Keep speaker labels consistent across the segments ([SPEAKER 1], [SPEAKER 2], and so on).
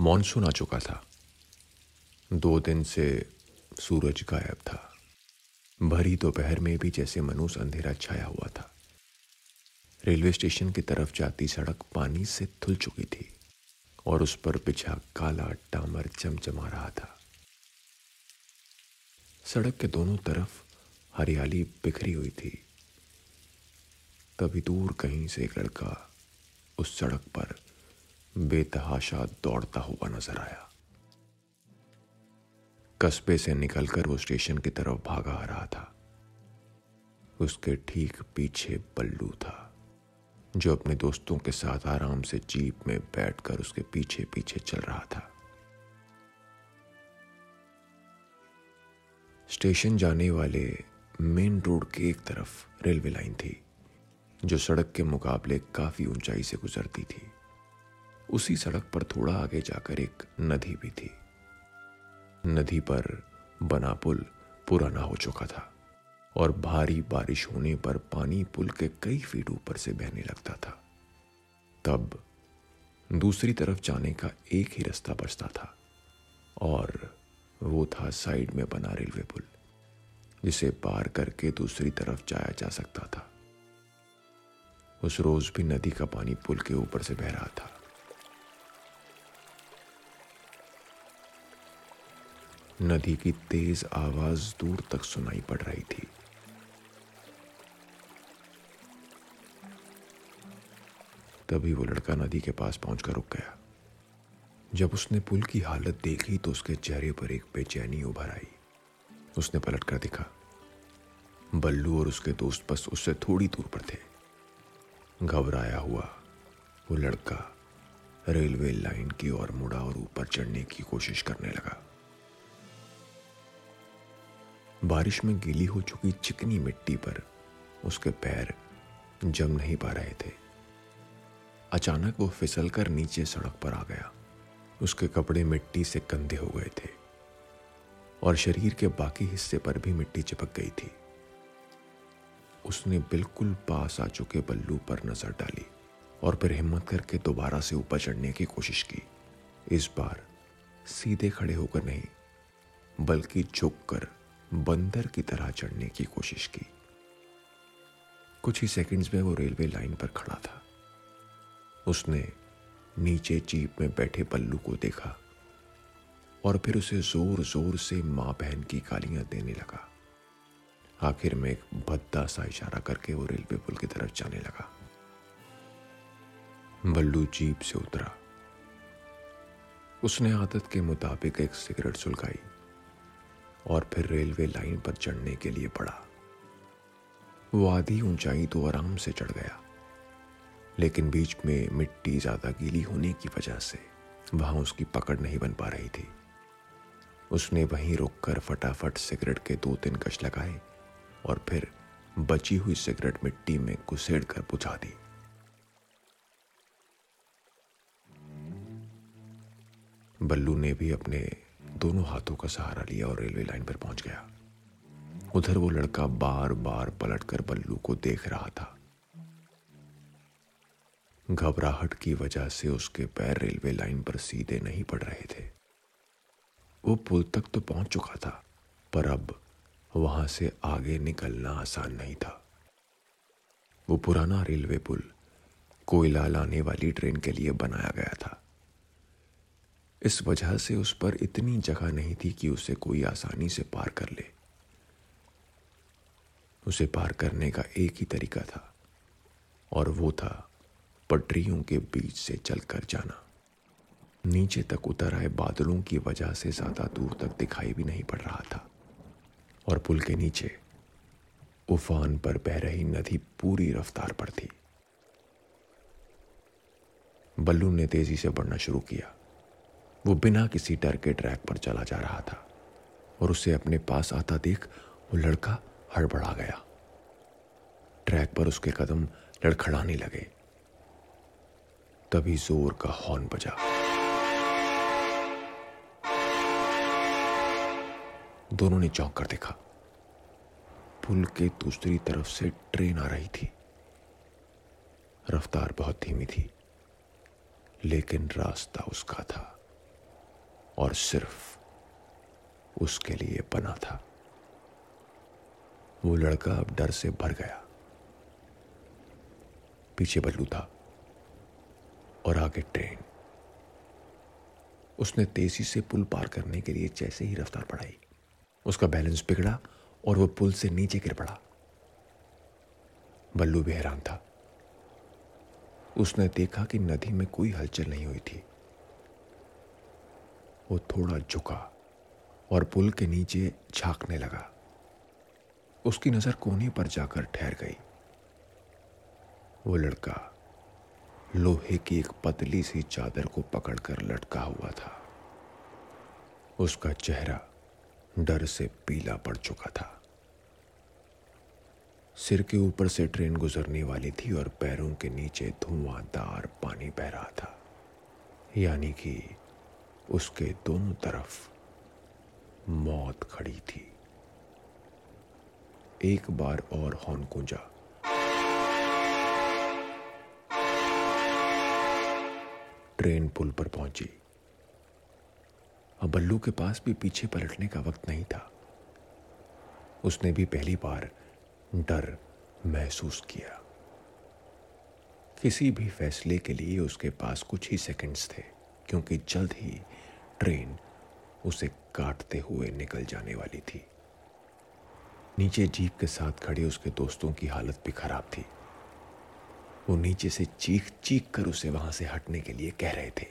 [SPEAKER 1] Monsoon आ चुका था। दो दिन से सूरज गायब था। भरी दोपहर में भी जैसे मनुष्य अंधेरा छाया हुआ था। रेलवे स्टेशन की तरफ़ जाती सड़क पानी से थुल चुकी थी और उस पर बिछा काला टामर चमचमा रहा था। सड़क के दोनों तरफ़ हरियाली बिखरी हुई थी। तभी दूर कहीं से एक लड़का उस सड़क पर बेतहाशा दौड़ता हुआ नज़र आया। कस्बे से निकलकर वो स्टेशन की तरफ़ भागा आ रहा था। उसके ठीक पीछे बल्लू था, जो अपने दोस्तों के साथ आराम से जीप में बैठकर उसके पीछे पीछे चल रहा था। स्टेशन जाने वाले मेन रोड के एक तरफ़ रेलवे लाइन थी, जो सड़क के मुकाबले काफ़ी ऊंचाई से गुजरती थी। उसी सड़क पर थोड़ा आगे जाकर एक नदी भी थी। नदी पर बना पुल पुराना हो चुका था और भारी बारिश होने पर पानी पुल के कई फीट ऊपर से बहने लगता था। तब दूसरी तरफ़ जाने का एक ही रास्ता बचता था और वो था साइड में बना रेलवे पुल, जिसे पार करके दूसरी तरफ़ जाया जा सकता था। उस रोज भी नदी का पानी पुल के ऊपर से बह रहा था। नदी की तेज आवाज़ दूर तक सुनाई पड़ रही थी। तभी वो लड़का नदी के पास पहुंचकर रुक गया। जब उसने पुल की हालत देखी तो उसके चेहरे पर एक बेचैनी उभर आई। उसने पलट कर देखा। बल्लू और उसके दोस्त बस उससे थोड़ी दूर पर थे। घबराया हुआ वो लड़का रेलवे लाइन की ओर मुड़ा और ऊपर चढ़ने की कोशिश करने लगा। बारिश में गीली हो चुकी चिकनी मिट्टी पर उसके पैर जम नहीं पा रहे थे। अचानक वो फिसल कर नीचे सड़क पर आ गया। उसके कपड़े मिट्टी से कंधे हो गए थे और शरीर के बाकी हिस्से पर भी मिट्टी चिपक गई थी। उसने बिल्कुल पास आ चुके बल्लू पर नज़र डाली और फिर हिम्मत करके दोबारा से ऊपर चढ़ने की कोशिश की। इस बार सीधे खड़े होकर नहीं, बल्कि झुककर बंदर की तरह चढ़ने की कोशिश की। कुछ ही सेकंड्स में वो रेलवे लाइन पर खड़ा था। उसने नीचे जीप में बैठे पल्लू को देखा और फिर उसे ज़ोर ज़ोर से माँ बहन की गालियाँ देने लगा। आखिर में एक भद्दा सा इशारा करके वो रेलवे पुल की तरफ़ जाने लगा। बल्लू जीप से उतरा। उसने आदत के मुताबिक एक सिगरेट सुलगाई। और फिर रेलवे लाइन पर चढ़ने के लिए पड़ा। वो आधी ऊंचाई तो आराम से चढ़ गया, लेकिन बीच में मिट्टी ज़्यादा गीली होने की वजह से वहाँ उसकी पकड़ नहीं बन पा रही थी। उसने वहीं रुककर फटाफट सिगरेट के दो तीन कश लगाए और फिर बची हुई सिगरेट मिट्टी में घुसेड़ कर बुझा दी। बल्लू ने भी अपने दोनों हाथों का सहारा लिया और रेलवे लाइन पर पहुँच गया। उधर वो लड़का बार बार पलटकर बल्लू को देख रहा था। घबराहट की वजह से उसके पैर रेलवे लाइन पर सीधे नहीं पड़ रहे थे। वो पुल तक तो पहुँच चुका था, पर अब वहाँ से आगे निकलना आसान नहीं था। वो पुराना रेलवे पुल कोयला लाने वाली ट्रेन के लिए बनाया गया था। इस वजह से उस पर इतनी जगह नहीं थी कि उसे कोई आसानी से पार कर ले। उसे पार करने का एक ही तरीका था, और वो था पटरियों के बीच से चलकर जाना। नीचे तक उतर आए बादलों की वजह से ज़्यादा दूर तक दिखाई भी नहीं पड़ रहा था, और पुल के नीचे उफान पर बह रही नदी पूरी रफ्तार पर थी। बल्लू ने तेज़ी से बढ़ना शुरू किया। वो बिना किसी डर के ट्रैक पर चला जा रहा था और उसे अपने पास आता देख वो लड़का हड़बड़ा गया। ट्रैक पर उसके कदम लड़खड़ाने लगे। तभी ज़ोर का हॉर्न बजा। दोनों ने चौंक कर देखा। पुल के दूसरी तरफ़ से ट्रेन आ रही थी। रफ्तार बहुत धीमी थी, लेकिन रास्ता उसका था। और सिर्फ़ उसके लिए बना था। वो लड़का अब डर से भर गया। पीछे बल्लू था और आगे ट्रेन। उसने तेज़ी से पुल पार करने के लिए जैसे ही रफ्तार बढ़ाई। उसका बैलेंस बिगड़ा और वो पुल से नीचे गिर पड़ा। बल्लू भी हैरान था। उसने देखा कि नदी में कोई हलचल नहीं हुई थी। वो थोड़ा झुका और पुल के नीचे झांकने लगा। उसकी नज़र कोने पर जाकर ठहर गई। वो लड़का लोहे की एक पतली सी चादर को पकड़कर लटका हुआ था। उसका चेहरा डर से पीला पड़ चुका था। सिर के ऊपर से ट्रेन गुजरने वाली थी और पैरों के नीचे धुआंधार पानी बह रहा था। यानी कि उसके दोनों तरफ़ मौत खड़ी थी। एक बार और हॉर्न गूंजा। ट्रेन पुल पर पहुँची। अब बल्लू के पास भी पीछे पलटने का वक्त नहीं था। उसने भी पहली बार डर महसूस किया। किसी भी फैसले के लिए उसके पास कुछ ही सेकंड्स थे, क्योंकि जल्द ही ट्रेन उसे काटते हुए निकल जाने वाली थी। नीचे जीप के साथ खड़े उसके दोस्तों की हालत भी खराब थी। वो नीचे से चीख चीख कर उसे वहाँ से हटने के लिए कह रहे थे।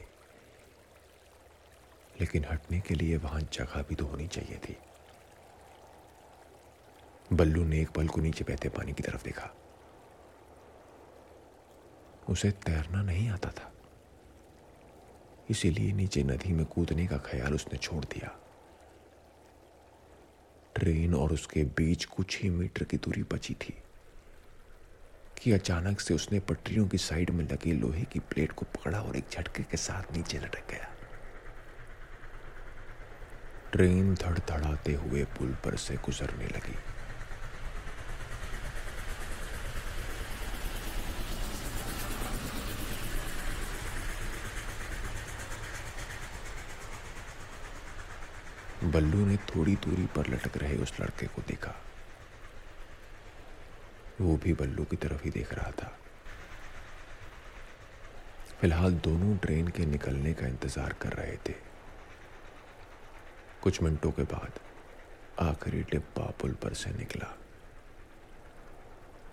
[SPEAKER 1] लेकिन हटने के लिए वहाँ जगह भी तो होनी चाहिए थी। बल्लू ने एक पल को नीचे बहते पानी की तरफ़ देखा। उसे तैरना नहीं आता था। इसीलिए नीचे नदी में कूदने का ख्याल उसने छोड़ दिया। ट्रेन और उसके बीच कुछ ही मीटर की दूरी बची थी कि अचानक से उसने पटरियों की साइड में लगी लोहे की प्लेट को पकड़ा और एक झटके के साथ नीचे लटक गया। ट्रेन धड़धड़ाते हुए पुल पर से गुजरने लगी। बल्लू ने थोड़ी दूरी पर लटक रहे उस लड़के को देखा। वो भी बल्लू की तरफ़ ही देख रहा था। फ़िलहाल दोनों ट्रेन के निकलने का इंतज़ार कर रहे थे। कुछ मिनटों के बाद आखिरी डिब्बा पुल पर से निकला।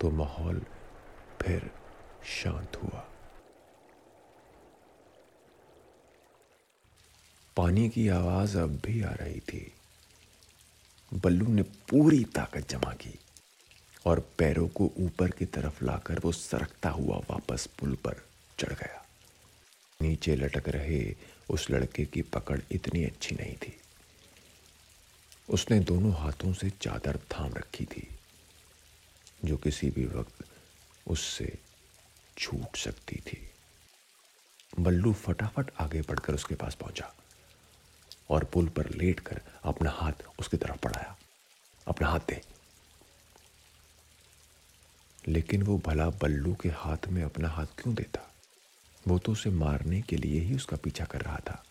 [SPEAKER 1] तो माहौल फिर शांत हुआ। पानी की आवाज़ अब भी आ रही थी। बल्लू ने पूरी ताकत जमा की और पैरों को ऊपर की तरफ़ लाकर वो सरकता हुआ वापस पुल पर चढ़ गया। नीचे लटक रहे उस लड़के की पकड़ इतनी अच्छी नहीं थी। उसने दोनों हाथों से चादर थाम रखी थी, जो किसी भी वक्त उससे छूट सकती थी। बल्लू फटाफट आगे बढ़कर उसके पास पहुँचा। और पुल पर लेटकर अपना हाथ उसकी तरफ़ बढ़ाया। अपना हाथ दे। लेकिन वो भला बल्लू के हाथ में अपना हाथ क्यों देता? वो तो उसे मारने के लिए ही उसका पीछा कर रहा था।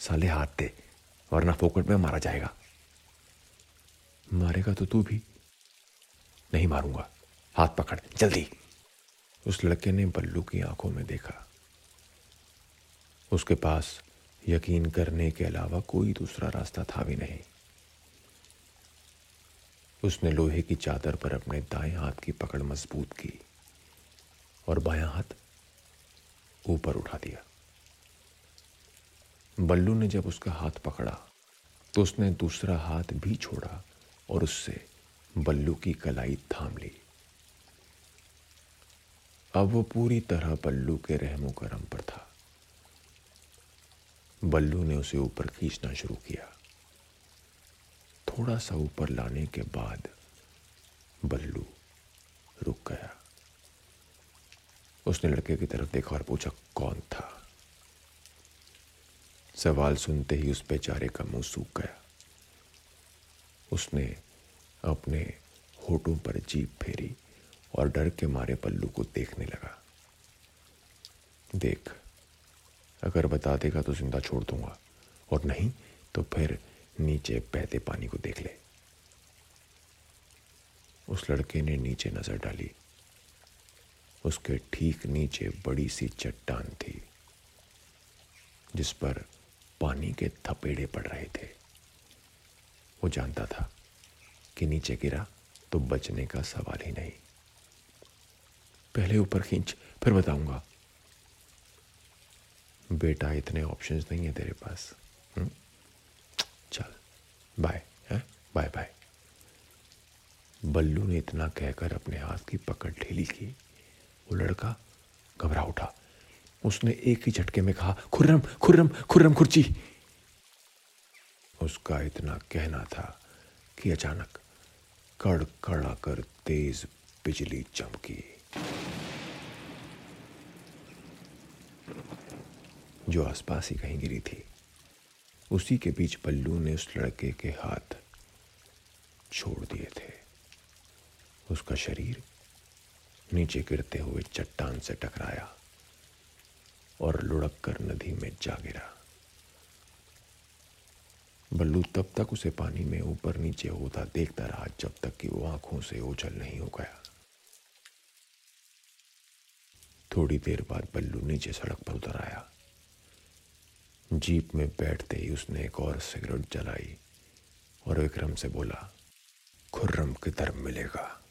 [SPEAKER 1] साले हाथ दे, वरना फोकट में मारा जाएगा। मारेगा तो तू भी। नहीं मारूँगा। हाथ पकड़, जल्दी। उस लड़के ने बल्लू की आँखों में देखा। उसके पास यकीन करने के अलावा कोई दूसरा रास्ता था भी नहीं। उसने लोहे की चादर पर अपने दाएँ हाथ की पकड़ मज़बूत की और बायां हाथ ऊपर उठा दिया। बल्लू ने जब उसका हाथ पकड़ा तो उसने दूसरा हाथ भी छोड़ा और उससे बल्लू की कलाई थाम ली। अब वो पूरी तरह बल्लू के रहमो करम पर था। बल्लू ने उसे ऊपर खींचना शुरू किया। थोड़ा सा ऊपर लाने के बाद बल्लू रुक गया। उसने लड़के की तरफ़ देखा और पूछा, कौन था? सवाल सुनते ही उस बेचारे का मुँह सूख गया। उसने अपने होठों पर जीप फेरी और डर के मारे पल्लू को देखने लगा। देख अगर बता देगा तो ज़िंदा छोड़ दूँगा। और नहीं तो फिर नीचे बहते पानी को देख ले। उस लड़के ने नीचे नज़र डाली। उसके ठीक नीचे बड़ी सी चट्टान थी, जिस पर पानी के थपेड़े पड़ रहे थे। वो जानता था कि नीचे गिरा तो बचने का सवाल ही नहीं। पहले ऊपर खींच, फिर बताऊँगा। बेटा, इतने ऑप्शंस नहीं है तेरे पास। हुँ? हम्म? चल बाय बाय बाय बल्लू ने इतना कहकर अपने हाथ की पकड़ ढीली की। वो लड़का घबरा उठा। उसने एक ही झटके में कहा, खुर्रम खुर्रम खुर्रम खुर्ची! उसका इतना कहना था कि अचानक कड़ कड़ा कर तेज बिजली चमकी। जो आसपास ही कहीं गिरी थी। उसी के बीच पल्लू ने उस लड़के के हाथ छोड़ दिए थे। उसका शरीर नीचे गिरते हुए चट्टान से टकराया और लुढ़क कर नदी में जा गिरा। बल्लू तब तक उसे पानी में ऊपर नीचे होता देखता रहा जब तक कि वो आँखों से ओझल नहीं हो गया। थोड़ी देर बाद बल्लू नीचे सड़क पर उतर आया। जीप में बैठते ही उसने एक और सिगरेट जलाई और विक्रम से बोला, खुर्रम किधर मिलेगा?